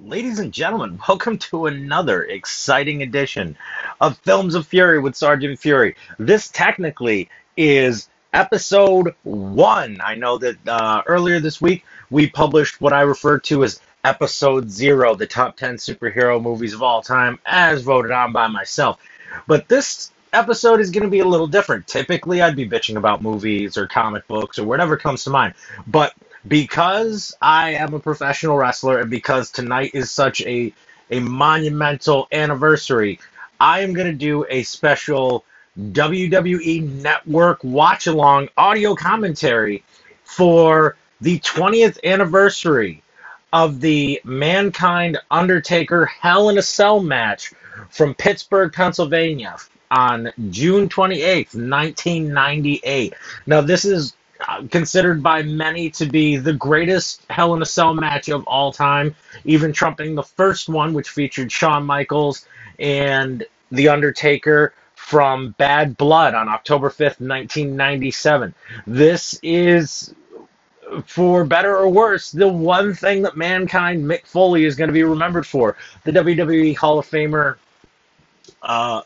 Ladies and gentlemen, welcome to another exciting edition of Films of Fury with Sergeant Fury. This technically is episode one. I know that uh, earlier this week we published what I refer to as episode zero, the top 10 superhero movies of all time, as voted on by myself. But this episode is going to be a little different. Typically, I'd be bitching about movies or comic books or whatever comes to mind. But because I am a professional wrestler and because tonight is such a a monumental anniversary, I am going to do a special WWE Network watch along audio commentary for the 20th anniversary of the Mankind Undertaker Hell in a Cell match from Pittsburgh, Pennsylvania on June 28th, 1998. Now, this is considered by many to be the greatest Hell in a Cell match of all time, even trumping the first one, which featured Shawn Michaels and The Undertaker from Bad Blood on October 5th, 1997. This is, for better or worse, the one thing that mankind Mick Foley is going to be remembered for. The WWE Hall of Famer uh,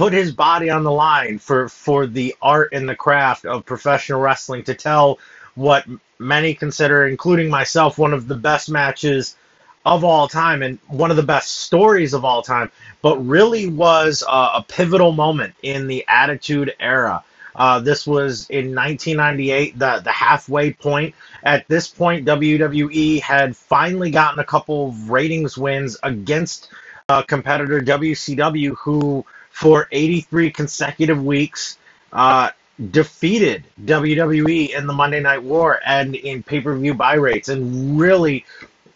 put his body on the line for for the art and the craft of professional wrestling to tell what many consider, including myself, one of the best matches of all time and one of the best stories of all time, but really was a, pivotal moment in the Attitude Era. Uh, this was in 1998, the, the halfway point. At this point, WWE had finally gotten a couple of ratings wins against uh, competitor WCW, who for 83 consecutive weeks, uh, defeated WWE in the Monday Night War and in pay per view buy rates, and really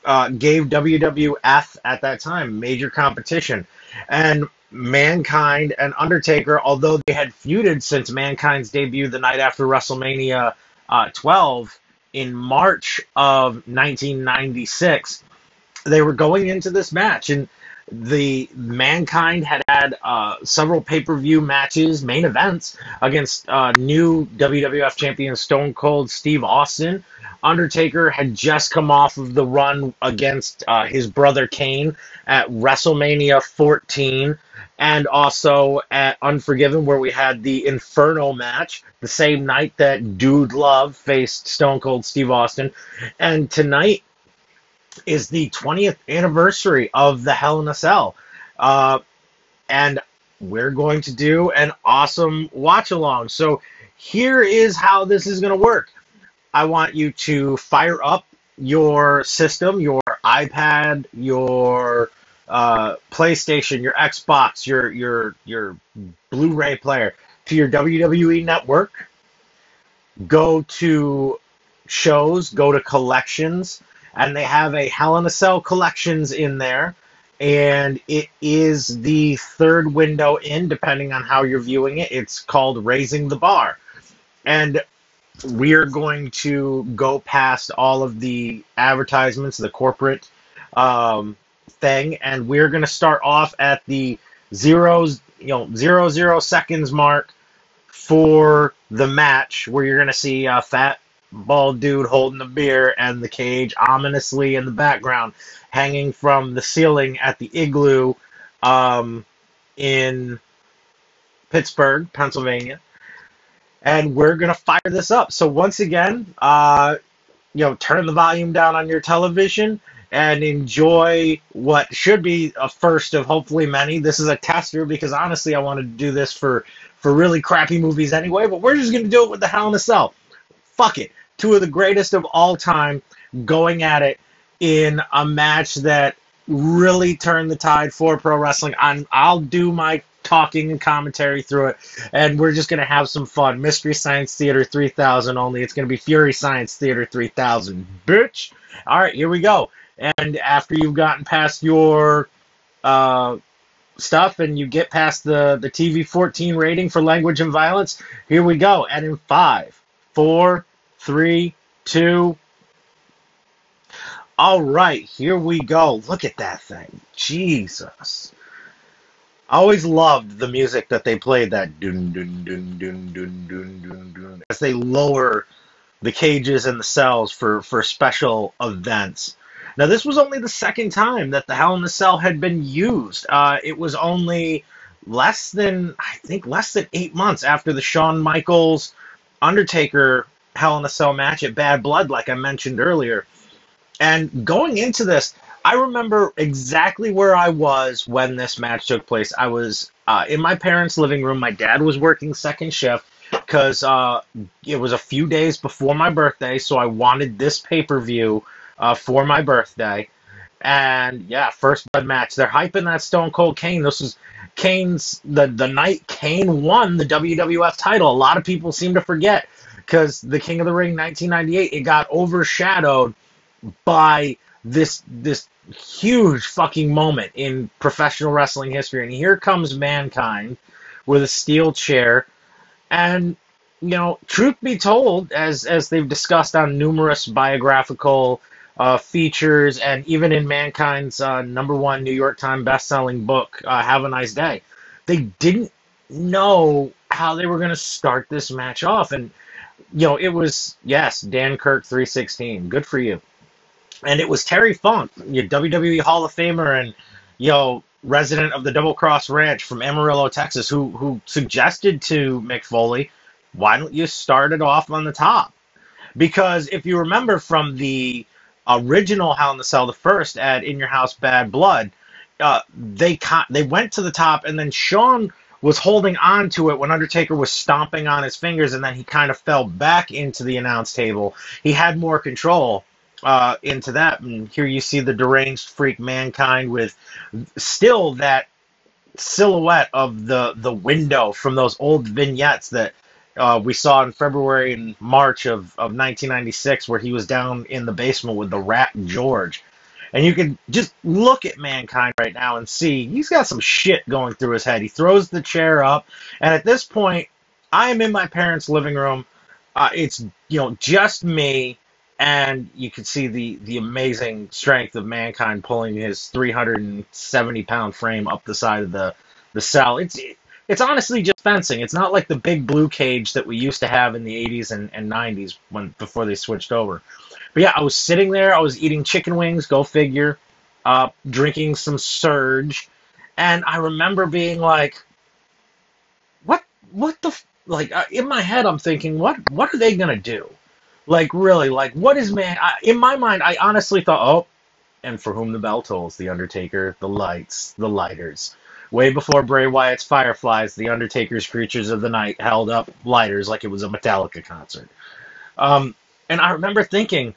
uh, gave WWF at that time major competition. And Mankind and Undertaker, although they had feuded since Mankind's debut the night after WrestleMania uh, 12 in March of 1996, they were going into this match. And the Mankind had had uh, several pay per view matches, main events against uh, new WWF champion Stone Cold Steve Austin. Undertaker had just come off of the run against uh, his brother Kane at WrestleMania 14 and also at Unforgiven, where we had the Inferno match the same night that Dude Love faced Stone Cold Steve Austin. And tonight, is the 20th anniversary of the Hell in a Cell. Uh, and we're going to do an awesome watch along. So here is how this is going to work. I want you to fire up your system, your iPad, your uh, PlayStation, your Xbox, your your your Blu-ray player to your WWE network. Go to shows, go to collections, and they have a Hell in a Cell collections in there, and it is the third window in, depending on how you're viewing it. It's called Raising the Bar, and we're going to go past all of the advertisements, the corporate um, thing, and we're going to start off at the zeros, you know, zero zero seconds mark for the match, where you're going to see uh, Fat bald dude holding the beer and the cage ominously in the background hanging from the ceiling at the igloo um, in Pittsburgh, Pennsylvania. And we're to fire this up. So, once again, uh, you know, turn the volume down on your television and enjoy what should be a first of hopefully many. This is a tester because honestly, I wanted to do this for for really crappy movies anyway, but we're just to do it with the Hell in a Cell. Fuck it two of the greatest of all time going at it in a match that really turned the tide for pro wrestling. I'm, I'll do my talking and commentary through it, and we're just going to have some fun. Mystery Science Theater 3000 only. It's going to be Fury Science Theater 3000. Bitch! All right, here we go. And after you've gotten past your uh, stuff and you get past the, the TV 14 rating for language and violence, here we go. And in five, four, three, two. All right, here we go. Look at that thing. Jesus. I always loved the music that they played that dun dun dun dun dun dun dun dun as they lower the cages and the cells for for special events. Now, this was only the second time that the Hell in the Cell had been used. Uh, it was only less than, I think, less than eight months after the Shawn Michaels Undertaker Hell in a Cell match at Bad Blood, like I mentioned earlier. And going into this, I remember exactly where I was when this match took place. I was uh, in my parents' living room. My dad was working second shift because uh, it was a few days before my birthday, so I wanted this pay per view uh, for my birthday. And yeah, first blood match. They're hyping that Stone Cold Kane. This is Kane's the the night Kane won the WWF title. A lot of people seem to forget because the King of the Ring 1998 it got overshadowed by this this huge fucking moment in professional wrestling history. And here comes Mankind with a steel chair. And, you know, truth be told, as, as they've discussed on numerous biographical uh, features and even in Mankind's uh, number one New York Times best-selling book, uh, Have a Nice Day, they didn't know how they were going to start this match off. And, you know, it was, yes, Dan Kirk 316. Good for you and it was Terry Funk, your WWE Hall of Famer and you know resident of the Double Cross Ranch from Amarillo, Texas, who who suggested to Mick Foley, why don't you start it off on the top? Because if you remember from the original Hell in the Cell, the first at In Your House Bad Blood, uh, they con- they went to the top, and then Shawn was holding on to it when Undertaker was stomping on his fingers, and then he kind of fell back into the announce table. He had more control uh, into that. And here you see the deranged freak mankind with still that silhouette of the the window from those old vignettes that uh, we saw in February and March of, of 1996, where he was down in the basement with the rat George. And you can just look at Mankind right now and see he's got some shit going through his head. He throws the chair up, and at this point, I am in my parents' living room. Uh, it's you know just me and you can see the the amazing strength of mankind pulling his 370 pound frame up the side of the the cell. It's it's honestly just fencing. It's not like the big blue cage that we used to have in the 80s and, and 90s when before they switched over. But yeah, I was sitting there. I was eating chicken wings. Go figure. Uh, drinking some surge, and I remember being like, "What? What the?" F-? Like uh, in my head, I'm thinking, "What? What are they gonna do?" Like really, like what is man? I, in my mind, I honestly thought, oh, and for whom the bell tolls, the Undertaker, the lights, the lighters. Way before Bray Wyatt's Fireflies, the Undertaker's Creatures of the Night held up lighters like it was a Metallica concert. Um, and I remember thinking,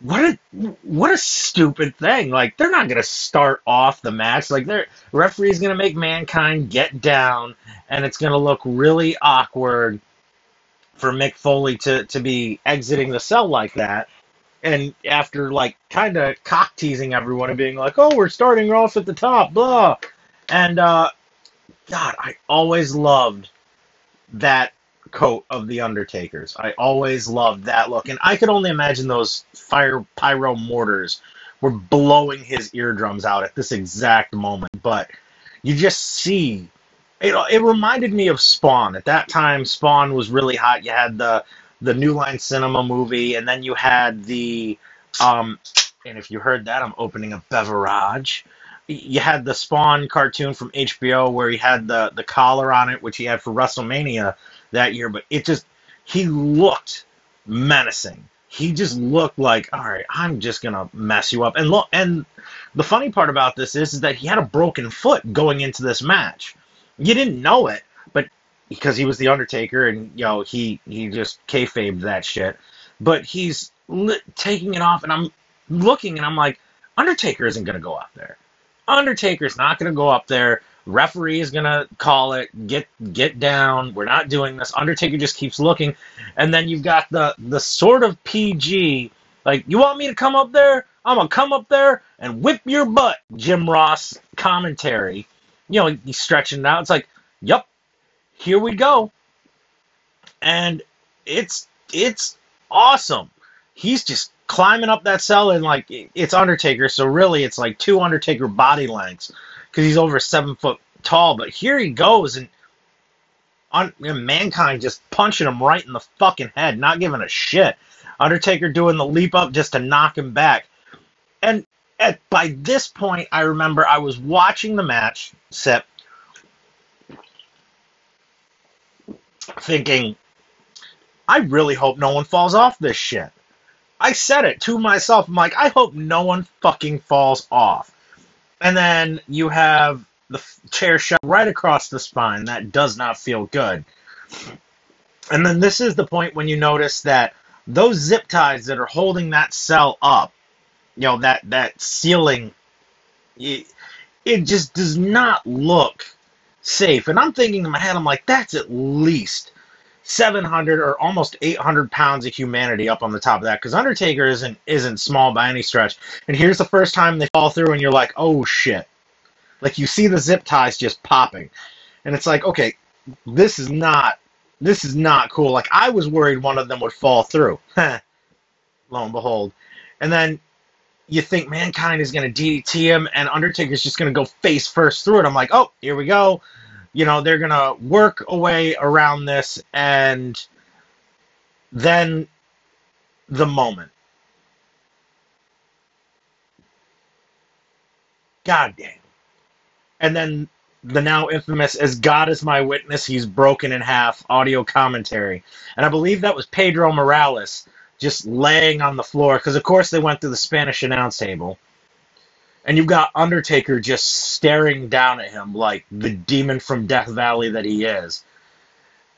what a what a stupid thing! Like they're not gonna start off the match like they're referee's gonna make mankind get down, and it's gonna look really awkward for Mick Foley to, to be exiting the cell like that. And after like kind of cock teasing everyone and being like, "Oh, we're starting off at the top," blah, and uh, God, I always loved that coat of the Undertaker's. I always loved that look, and I could only imagine those fire pyro mortars were blowing his eardrums out at this exact moment. But you just see it, it reminded me of Spawn. At that time, Spawn was really hot. You had the the New Line Cinema movie, and then you had the um, and if you heard that, I'm opening a beverage. You had the Spawn cartoon from HBO where he had the the collar on it, which he had for WrestleMania that year. But it just he looked menacing. He just looked like, all right, I'm just gonna mess you up. And look, and the funny part about this is, is that he had a broken foot going into this match you didn't know it, but because he was the Undertaker and you know he he just kayfabed that shit. But he's li- taking it off, and I'm looking, and I'm like, Undertaker isn't gonna go up there. Undertaker's not gonna go up there. Referee is gonna call it. Get get down. We're not doing this. Undertaker just keeps looking, and then you've got the the sort of PG. Like, you want me to come up there? I'm gonna come up there and whip your butt. Jim Ross commentary you know, he's stretching it out. It's like, yep, here we go. And it's it's awesome. He's just climbing up that cell and like it's Undertaker, so really it's like two Undertaker body lengths because he's over seven foot tall. But here he goes and on mankind just punching him right in the fucking head, not giving a shit. Undertaker doing the leap up just to knock him back. And at by this point, I remember I was watching the match, sip, thinking, I really hope no one falls off this shit. I said it to myself. I'm like, I hope no one fucking falls off. And then you have the chair shot right across the spine. That does not feel good. And then this is the point when you notice that those zip ties that are holding that cell up, you know, that, that ceiling, it, it just does not look safe. And I'm thinking in my head, I'm like, that's at least 700 or almost 800 pounds of humanity up on the top of that because Undertaker isn't isn't small by any stretch. And here's the first time they fall through, and you're like, oh shit! Like you see the zip ties just popping, and it's like, okay, this is not this is not cool. Like I was worried one of them would fall through. Lo and behold, and then you think mankind is going to DDT him, and Undertaker's just going to go face first through it. I'm like, oh, here we go you know, they're going to work a way around this and then the moment. God dang. And then the now infamous As God is My Witness, He's Broken in Half audio commentary. And I believe that was Pedro Morales just laying on the floor because, of course, they went through the Spanish announce table and you've got Undertaker just staring down at him like the demon from Death Valley that he is.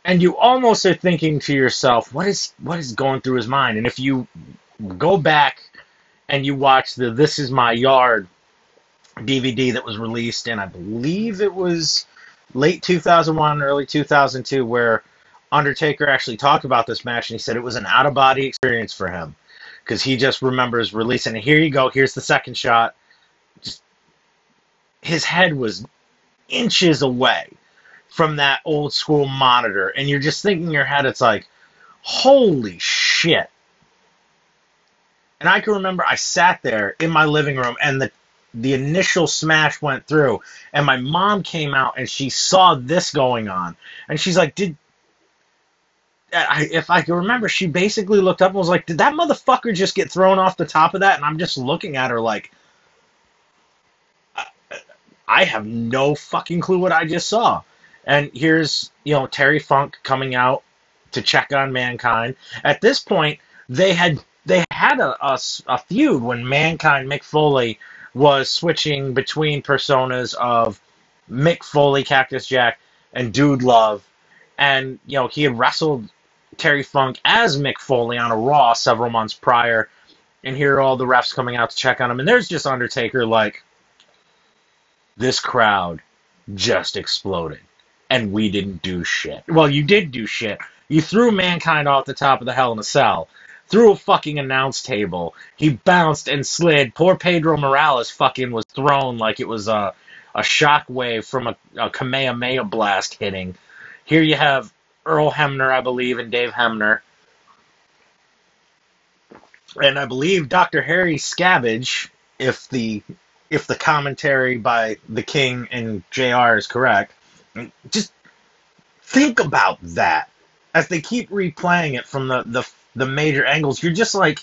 And you almost are thinking to yourself, what is what is going through his mind? And if you go back and you watch the This Is My Yard DVD that was released in I believe it was late 2001, early 2002 where Undertaker actually talked about this match and he said it was an out of body experience for him because he just remembers releasing it. Here you go, here's the second shot his head was inches away from that old school monitor, and you're just thinking in your head, it's like, holy shit. And I can remember I sat there in my living room and the the initial smash went through and my mom came out and she saw this going on. And she's like did I, if I can remember she basically looked up and was like did that motherfucker just get thrown off the top of that? And I'm just looking at her like I have no fucking clue what I just saw. And here's, you know, Terry Funk coming out to check on Mankind. At this point, they had they had a, a, a feud when Mankind Mick Foley was switching between personas of Mick Foley, Cactus Jack, and Dude Love. And, you know, he had wrestled Terry Funk as Mick Foley on a Raw several months prior. And here are all the refs coming out to check on him. And there's just Undertaker like, this crowd just exploded. And we didn't do shit. Well, you did do shit. You threw Mankind off the top of the Hell in a Cell. threw a fucking announce table. He bounced and slid. Poor Pedro Morales fucking was thrown like it was a, a shockwave from a, a Kamehameha blast hitting. Here you have Earl Hebner, I believe, and Dave Hebner. And I believe Dr. Harry Scavage, if the if the commentary by the King and JR is correct. Just think about that as they keep replaying it from the, the the major angles. You're just like,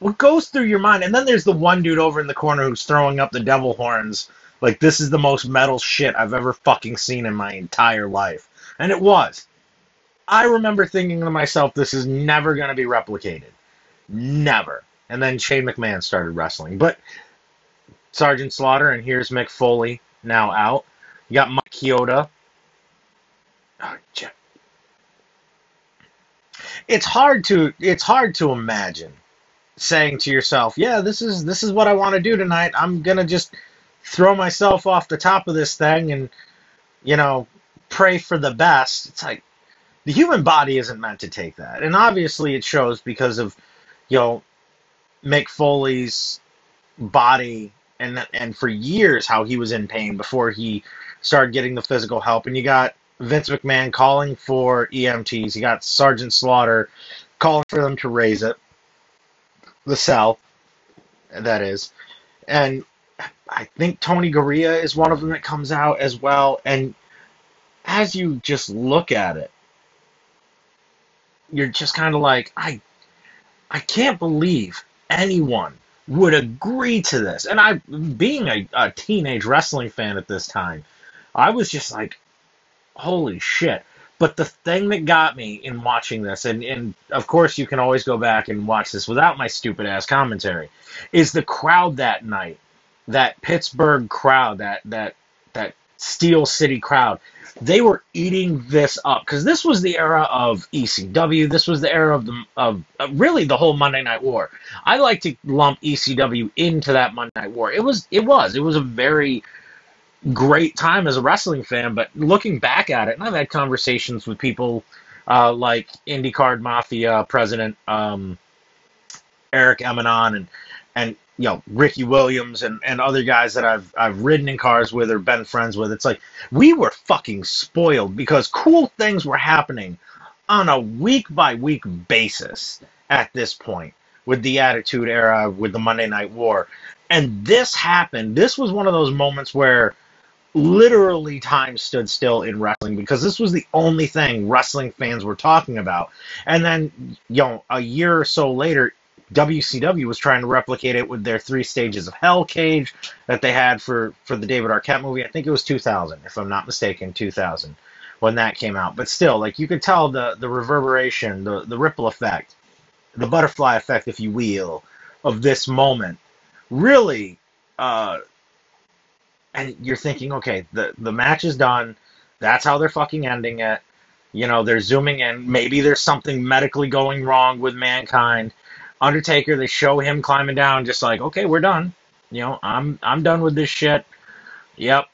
what goes through your mind? And then there's the one dude over in the corner who's throwing up the devil horns. Like this is the most metal shit I've ever fucking seen in my entire life, and it was. I remember thinking to myself, this is never going to be replicated. Never. And then Shane McMahon started wrestling. But Sergeant Slaughter, and here's Mick Foley now out. You got Mike Chioda. Oh, it's hard to it's hard to imagine saying to yourself, "Yeah, this is this is what I want to do tonight. I'm gonna just throw myself off the top of this thing and you know pray for the best." It's like the human body isn't meant to take that, and obviously it shows because of you know Mick Foley's body and and for years how he was in pain before he started getting the physical help. And you got Vince McMahon calling for EMTs. You got Sergeant Slaughter calling for them to raise it, the cell, that is, and I think Tony Garea is one of them that comes out as well. And as you just look at it, you're just kind of like, I, I can't believe anyone would agree to this. And I, being a, a teenage wrestling fan at this time, I was just like, holy shit. But the thing that got me in watching this, and, and of course you can always go back and watch this without my stupid ass commentary, is the crowd that night. That Pittsburgh crowd, that that that Steel City crowd, they were eating this up because this was the era of ECW. This was the era of the of uh, really the whole Monday Night War. I like to lump ECW into that Monday Night War. It was it was it was a very great time as a wrestling fan. But looking back at it, and I've had conversations with people uh, like IndyCar Mafia president um, Eric Emanon and and you know Ricky Williams and, and other guys that I've I've ridden in cars with or been friends with. It's like we were fucking spoiled because cool things were happening on a week by week basis at this point with the Attitude Era, with the Monday Night War, and this happened. This was one of those moments where literally time stood still in wrestling because this was the only thing wrestling fans were talking about. And then, you know, a year or so later, WCW was trying to replicate it with their three stages of hell cage that they had for for the David Arquette movie. I think it was 2000, if I'm not mistaken, 2000 when that came out. But still, like you could tell the the reverberation, the the ripple effect, the butterfly effect, if you will, of this moment. Really, uh, and you're thinking, okay, the the match is done. That's how they're fucking ending it. You know, they're zooming in. Maybe there's something medically going wrong with mankind. Undertaker, they show him climbing down, just like, okay, we're done. You know, I'm I'm done with this shit. Yep,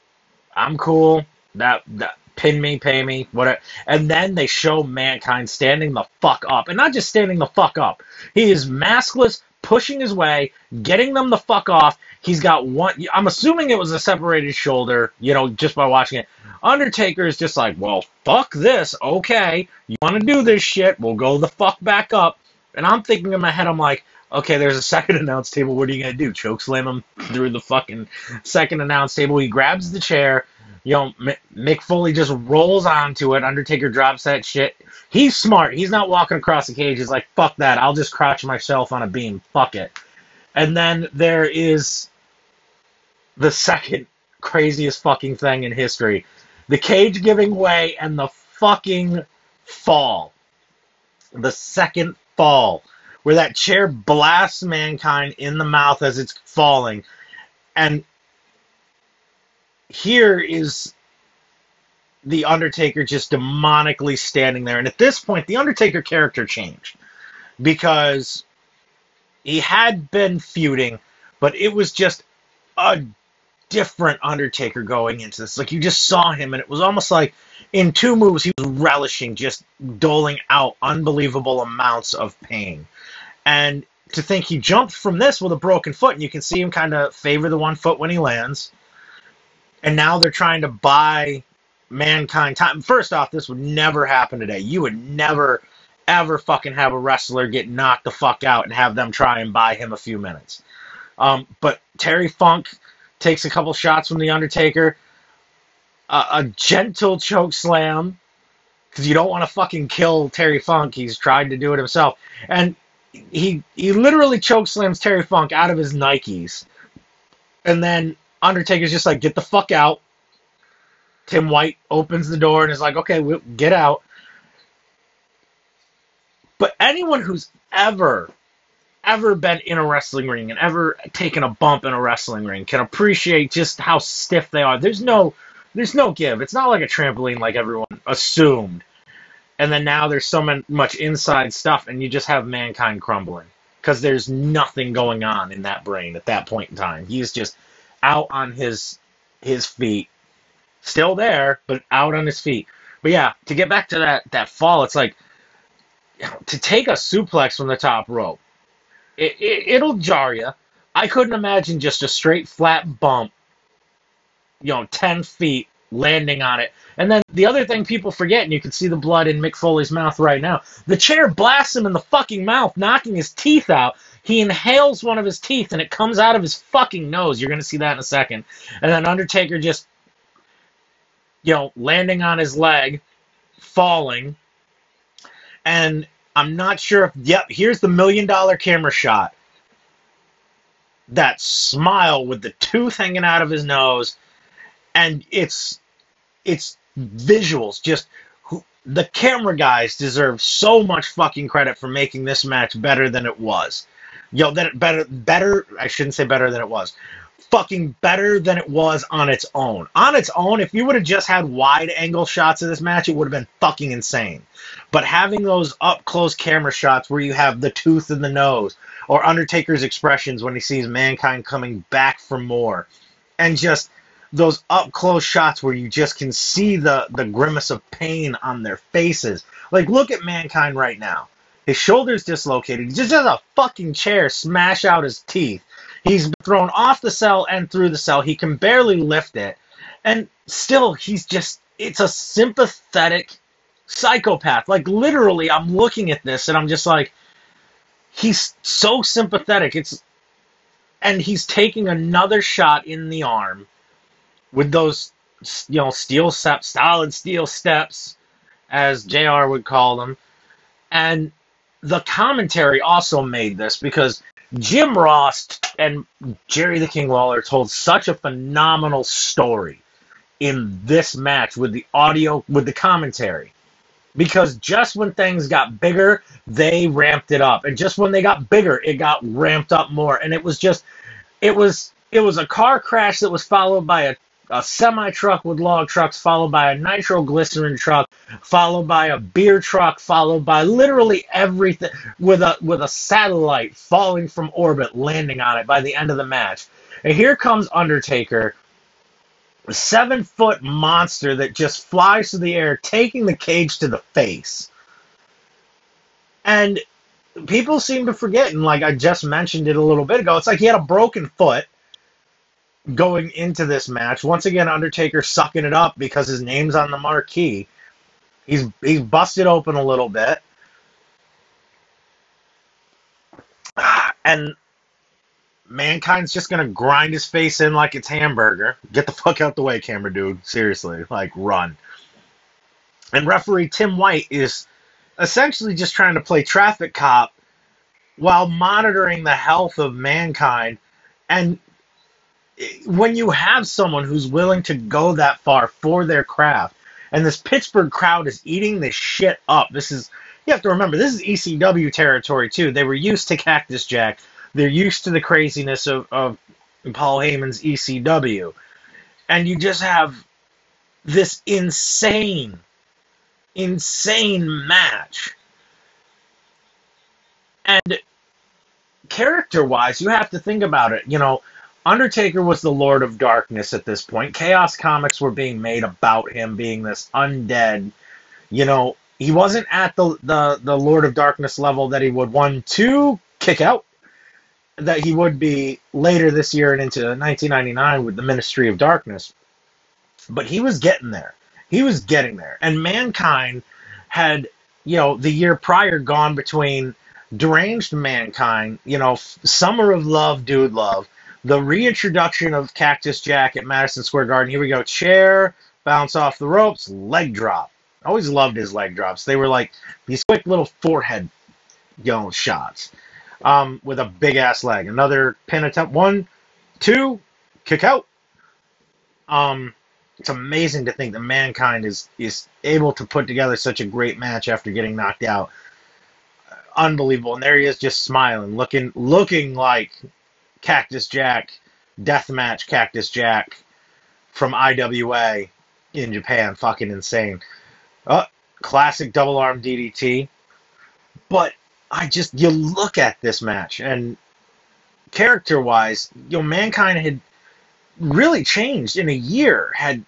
I'm cool. That that pin me, pay me, whatever. And then they show mankind standing the fuck up, and not just standing the fuck up. He is maskless, pushing his way, getting them the fuck off. He's got one. I'm assuming it was a separated shoulder, you know, just by watching it. Undertaker is just like, well, fuck this. Okay, you want to do this shit? We'll go the fuck back up. And I'm thinking in my head, I'm like, okay, there's a second announce table. What are you gonna do? Choke slam him through the fucking second announce table? He grabs the chair. You know, Mick Foley just rolls onto it. Undertaker drops that shit. He's smart. He's not walking across the cage. He's like, fuck that. I'll just crouch myself on a beam. Fuck it. And then there is the second craziest fucking thing in history the cage giving way and the fucking fall. The second fall, where that chair blasts mankind in the mouth as it's falling. And here is the Undertaker just demonically standing there. And at this point, the Undertaker character changed because he had been feuding, but it was just a different Undertaker going into this. Like you just saw him, and it was almost like in two moves he was relishing, just doling out unbelievable amounts of pain. And to think he jumped from this with a broken foot, and you can see him kind of favor the one foot when he lands. And now they're trying to buy mankind time. First off, this would never happen today. You would never, ever fucking have a wrestler get knocked the fuck out and have them try and buy him a few minutes. Um, but Terry Funk takes a couple shots from The Undertaker. Uh, a gentle choke slam because you don't want to fucking kill Terry Funk. He's tried to do it himself, and he he literally choke slams Terry Funk out of his Nikes, and then Undertaker's just like, "Get the fuck out." Tim White opens the door and is like, "Okay, we'll get out." But anyone who's ever ever been in a wrestling ring and ever taken a bump in a wrestling ring can appreciate just how stiff they are. There's no there's no give. It's not like a trampoline like everyone assumed. And then now there's so much inside stuff and you just have mankind crumbling because there's nothing going on in that brain at that point in time. He's just out on his his feet. Still there, but out on his feet. But yeah, to get back to that that fall, it's like to take a suplex from the top rope it, it, it'll jar you. I couldn't imagine just a straight flat bump, you know, 10 feet landing on it. And then the other thing people forget, and you can see the blood in Mick Foley's mouth right now, the chair blasts him in the fucking mouth, knocking his teeth out. He inhales one of his teeth and it comes out of his fucking nose. You're going to see that in a second. And then Undertaker just, you know, landing on his leg, falling. And I'm not sure if. Yep, here's the million dollar camera shot. that smile with the tooth hanging out of his nose, and it's it's visuals. Just who, the camera guys deserve so much fucking credit for making this match better than it was. Yo, that better better. I shouldn't say better than it was. Fucking better than it was on its own. On its own, if you would have just had wide angle shots of this match, it would have been fucking insane. But having those up close camera shots where you have the tooth in the nose, or Undertaker's expressions when he sees mankind coming back for more, and just those up close shots where you just can see the the grimace of pain on their faces. Like look at mankind right now. His shoulder's dislocated. He just has a fucking chair smash out his teeth. He's thrown off the cell and through the cell. He can barely lift it. And still he's just it's a sympathetic psychopath. Like literally I'm looking at this and I'm just like he's so sympathetic. It's and he's taking another shot in the arm with those you know steel steps, solid steel steps, as JR would call them, and the commentary also made this because Jim Ross and Jerry the King Lawler told such a phenomenal story in this match with the audio with the commentary. Because just when things got bigger, they ramped it up, and just when they got bigger, it got ramped up more, and it was just, it was, it was a car crash that was followed by a, a semi truck with log trucks, followed by a nitroglycerin truck, followed by a beer truck, followed by literally everything with a with a satellite falling from orbit, landing on it by the end of the match. And here comes Undertaker a seven foot monster that just flies through the air, taking the cage to the face. And people seem to forget, and like I just mentioned it a little bit ago, it's like he had a broken foot going into this match. Once again, Undertaker sucking it up because his name's on the marquee. He's he's busted open a little bit. And Mankind's just gonna grind his face in like it's hamburger. Get the fuck out the way, camera dude. Seriously, like run. And referee Tim White is essentially just trying to play traffic cop while monitoring the health of mankind. And when you have someone who's willing to go that far for their craft, and this Pittsburgh crowd is eating this shit up. This is you have to remember this is ECW territory too. They were used to Cactus Jack. They're used to the craziness of, of Paul Heyman's ECW. And you just have this insane, insane match. And character wise, you have to think about it. You know, Undertaker was the Lord of Darkness at this point. Chaos comics were being made about him being this undead. You know, he wasn't at the, the, the Lord of Darkness level that he would one, two, kick out that he would be later this year and into 1999 with the Ministry of Darkness. But he was getting there. He was getting there. And Mankind had, you know, the year prior gone between Deranged Mankind, you know, Summer of Love, Dude Love, the reintroduction of Cactus Jack at Madison Square Garden. Here we go. Chair, bounce off the ropes, leg drop. always loved his leg drops. They were like these quick little forehead, you know, shots um, with a big ass leg. Another pin attempt. One, two, kick out. Um, it's amazing to think that mankind is is able to put together such a great match after getting knocked out. Unbelievable. And there he is, just smiling, looking looking like Cactus Jack, Deathmatch Cactus Jack from IWA in Japan. Fucking insane. Uh, classic double arm DDT. But I just you look at this match and character wise, you know, mankind had really changed in a year, had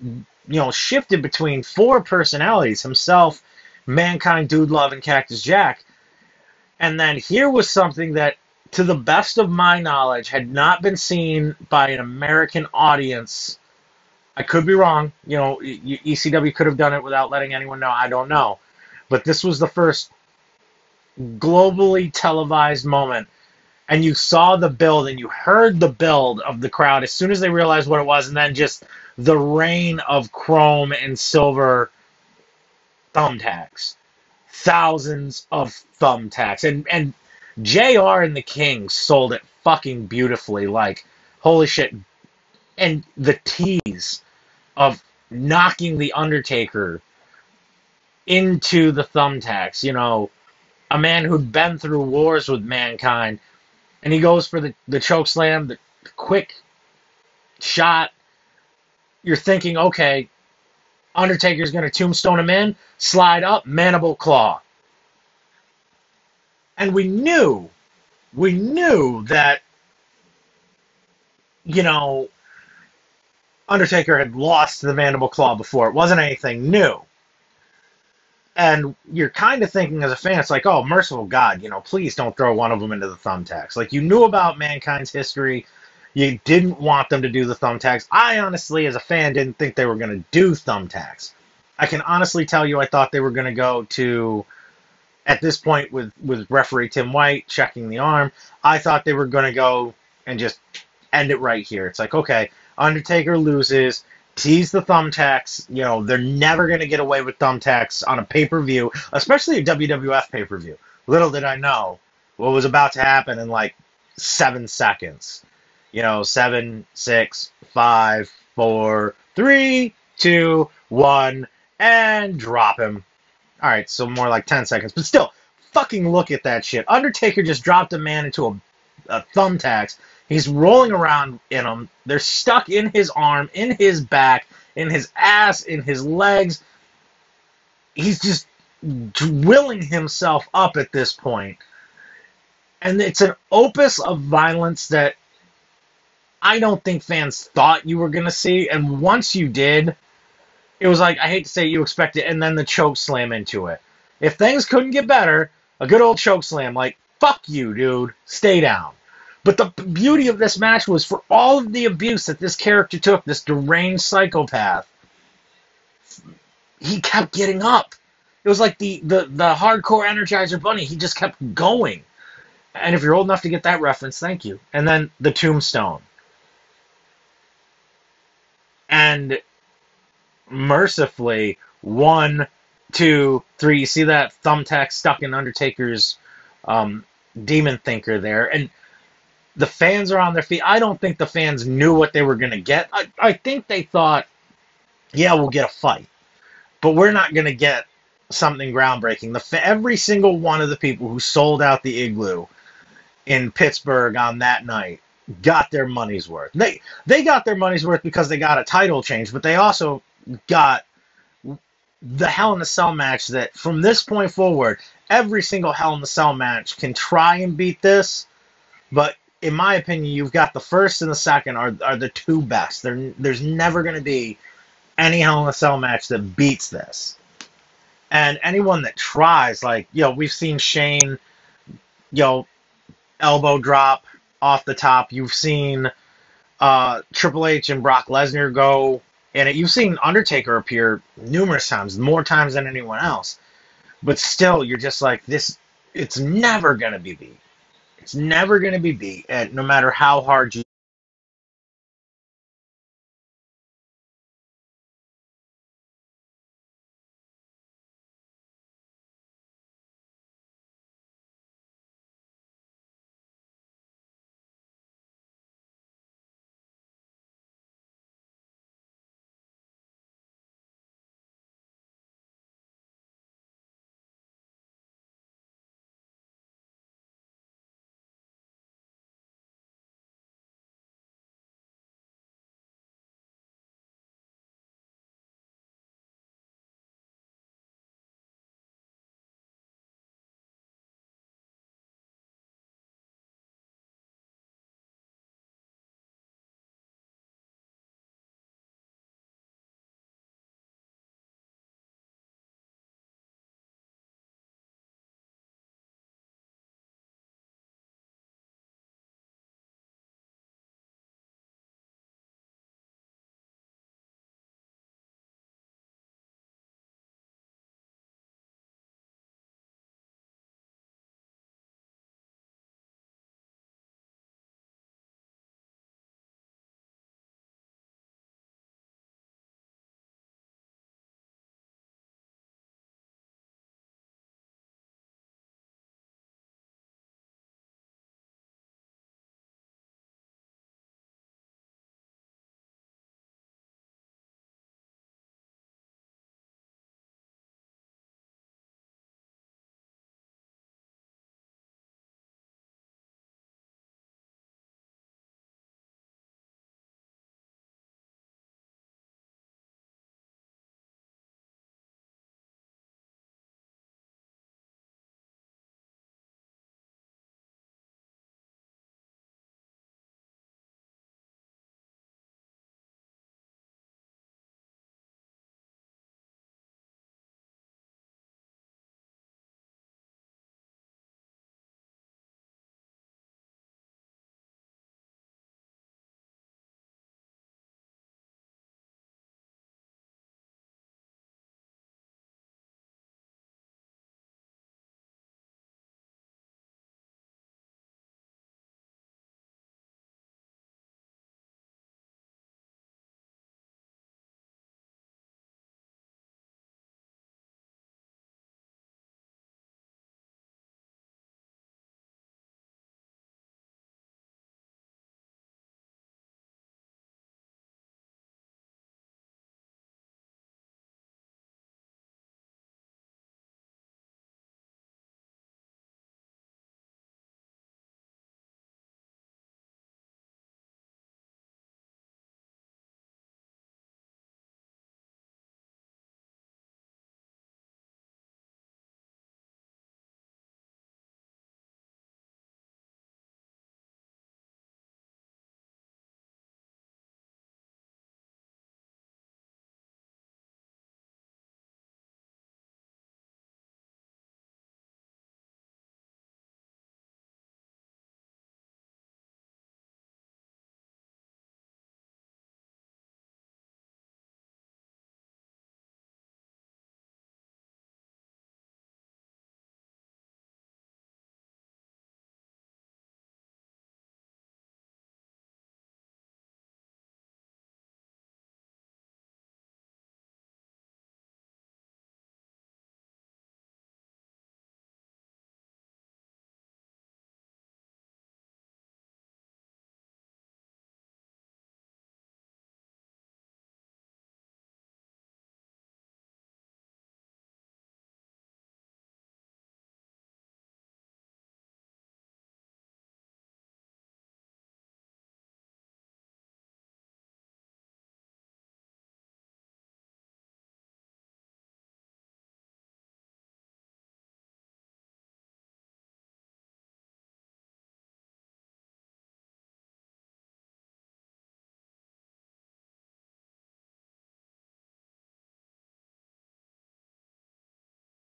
you know, shifted between four personalities, himself, mankind, dude love, and Cactus Jack. And then here was something that to the best of my knowledge had not been seen by an American audience. I could be wrong. You know, ECW could have done it without letting anyone know. I don't know. But this was the first globally televised moment and you saw the build and you heard the build of the crowd as soon as they realized what it was and then just the rain of chrome and silver thumbtacks thousands of thumbtacks and and JR and the King sold it fucking beautifully. Like, holy shit. And the tease of knocking the Undertaker into the thumbtacks, you know, a man who'd been through wars with mankind, and he goes for the, the choke slam, the quick shot. You're thinking, okay, Undertaker's going to tombstone him in, slide up, mandible claw. And we knew, we knew that, you know, Undertaker had lost the mandible claw before. It wasn't anything new. And you're kind of thinking as a fan, it's like, oh, merciful God, you know, please don't throw one of them into the thumbtacks. Like, you knew about mankind's history. You didn't want them to do the thumbtacks. I honestly, as a fan, didn't think they were going to do thumbtacks. I can honestly tell you, I thought they were going to go to, at this point, with, with referee Tim White checking the arm, I thought they were going to go and just end it right here. It's like, okay, Undertaker loses, tease the thumbtacks. You know, they're never going to get away with thumbtacks on a pay per view, especially a WWF pay per view. Little did I know what was about to happen in like seven seconds. You know, seven, six, five, four, three, two, one, and drop him. All right, so more like 10 seconds, but still, fucking look at that shit. Undertaker just dropped a man into a, a thumbtacks He's rolling around in them. They're stuck in his arm, in his back, in his ass, in his legs. He's just drilling himself up at this point. And it's an opus of violence that I don't think fans thought you were going to see. And once you did, it was like, I hate to say it, you expect it, and then the choke slam into it. If things couldn't get better, a good old choke slam, like, fuck you, dude, stay down. But the beauty of this match was for all of the abuse that this character took, this deranged psychopath, he kept getting up. It was like the, the, the hardcore Energizer Bunny. He just kept going. And if you're old enough to get that reference, thank you. And then the tombstone. And mercifully, one, two, three. You see that thumbtack stuck in Undertaker's um, demon thinker there. And the fans are on their feet. I don't think the fans knew what they were going to get. I, I think they thought, yeah, we'll get a fight, but we're not going to get something groundbreaking. The every single one of the people who sold out the igloo in Pittsburgh on that night got their money's worth. They they got their money's worth because they got a title change, but they also got the Hell in a Cell match that from this point forward, every single Hell in a Cell match can try and beat this, but in my opinion, you've got the first and the second are are the two best. There, there's never going to be any Hell in a Cell match that beats this. And anyone that tries, like, you know, we've seen Shane, you know, elbow drop off the top. You've seen uh, Triple H and Brock Lesnar go in it. You've seen Undertaker appear numerous times, more times than anyone else. But still, you're just like, this, it's never going to be beat. It's never going to be beat, and no matter how hard you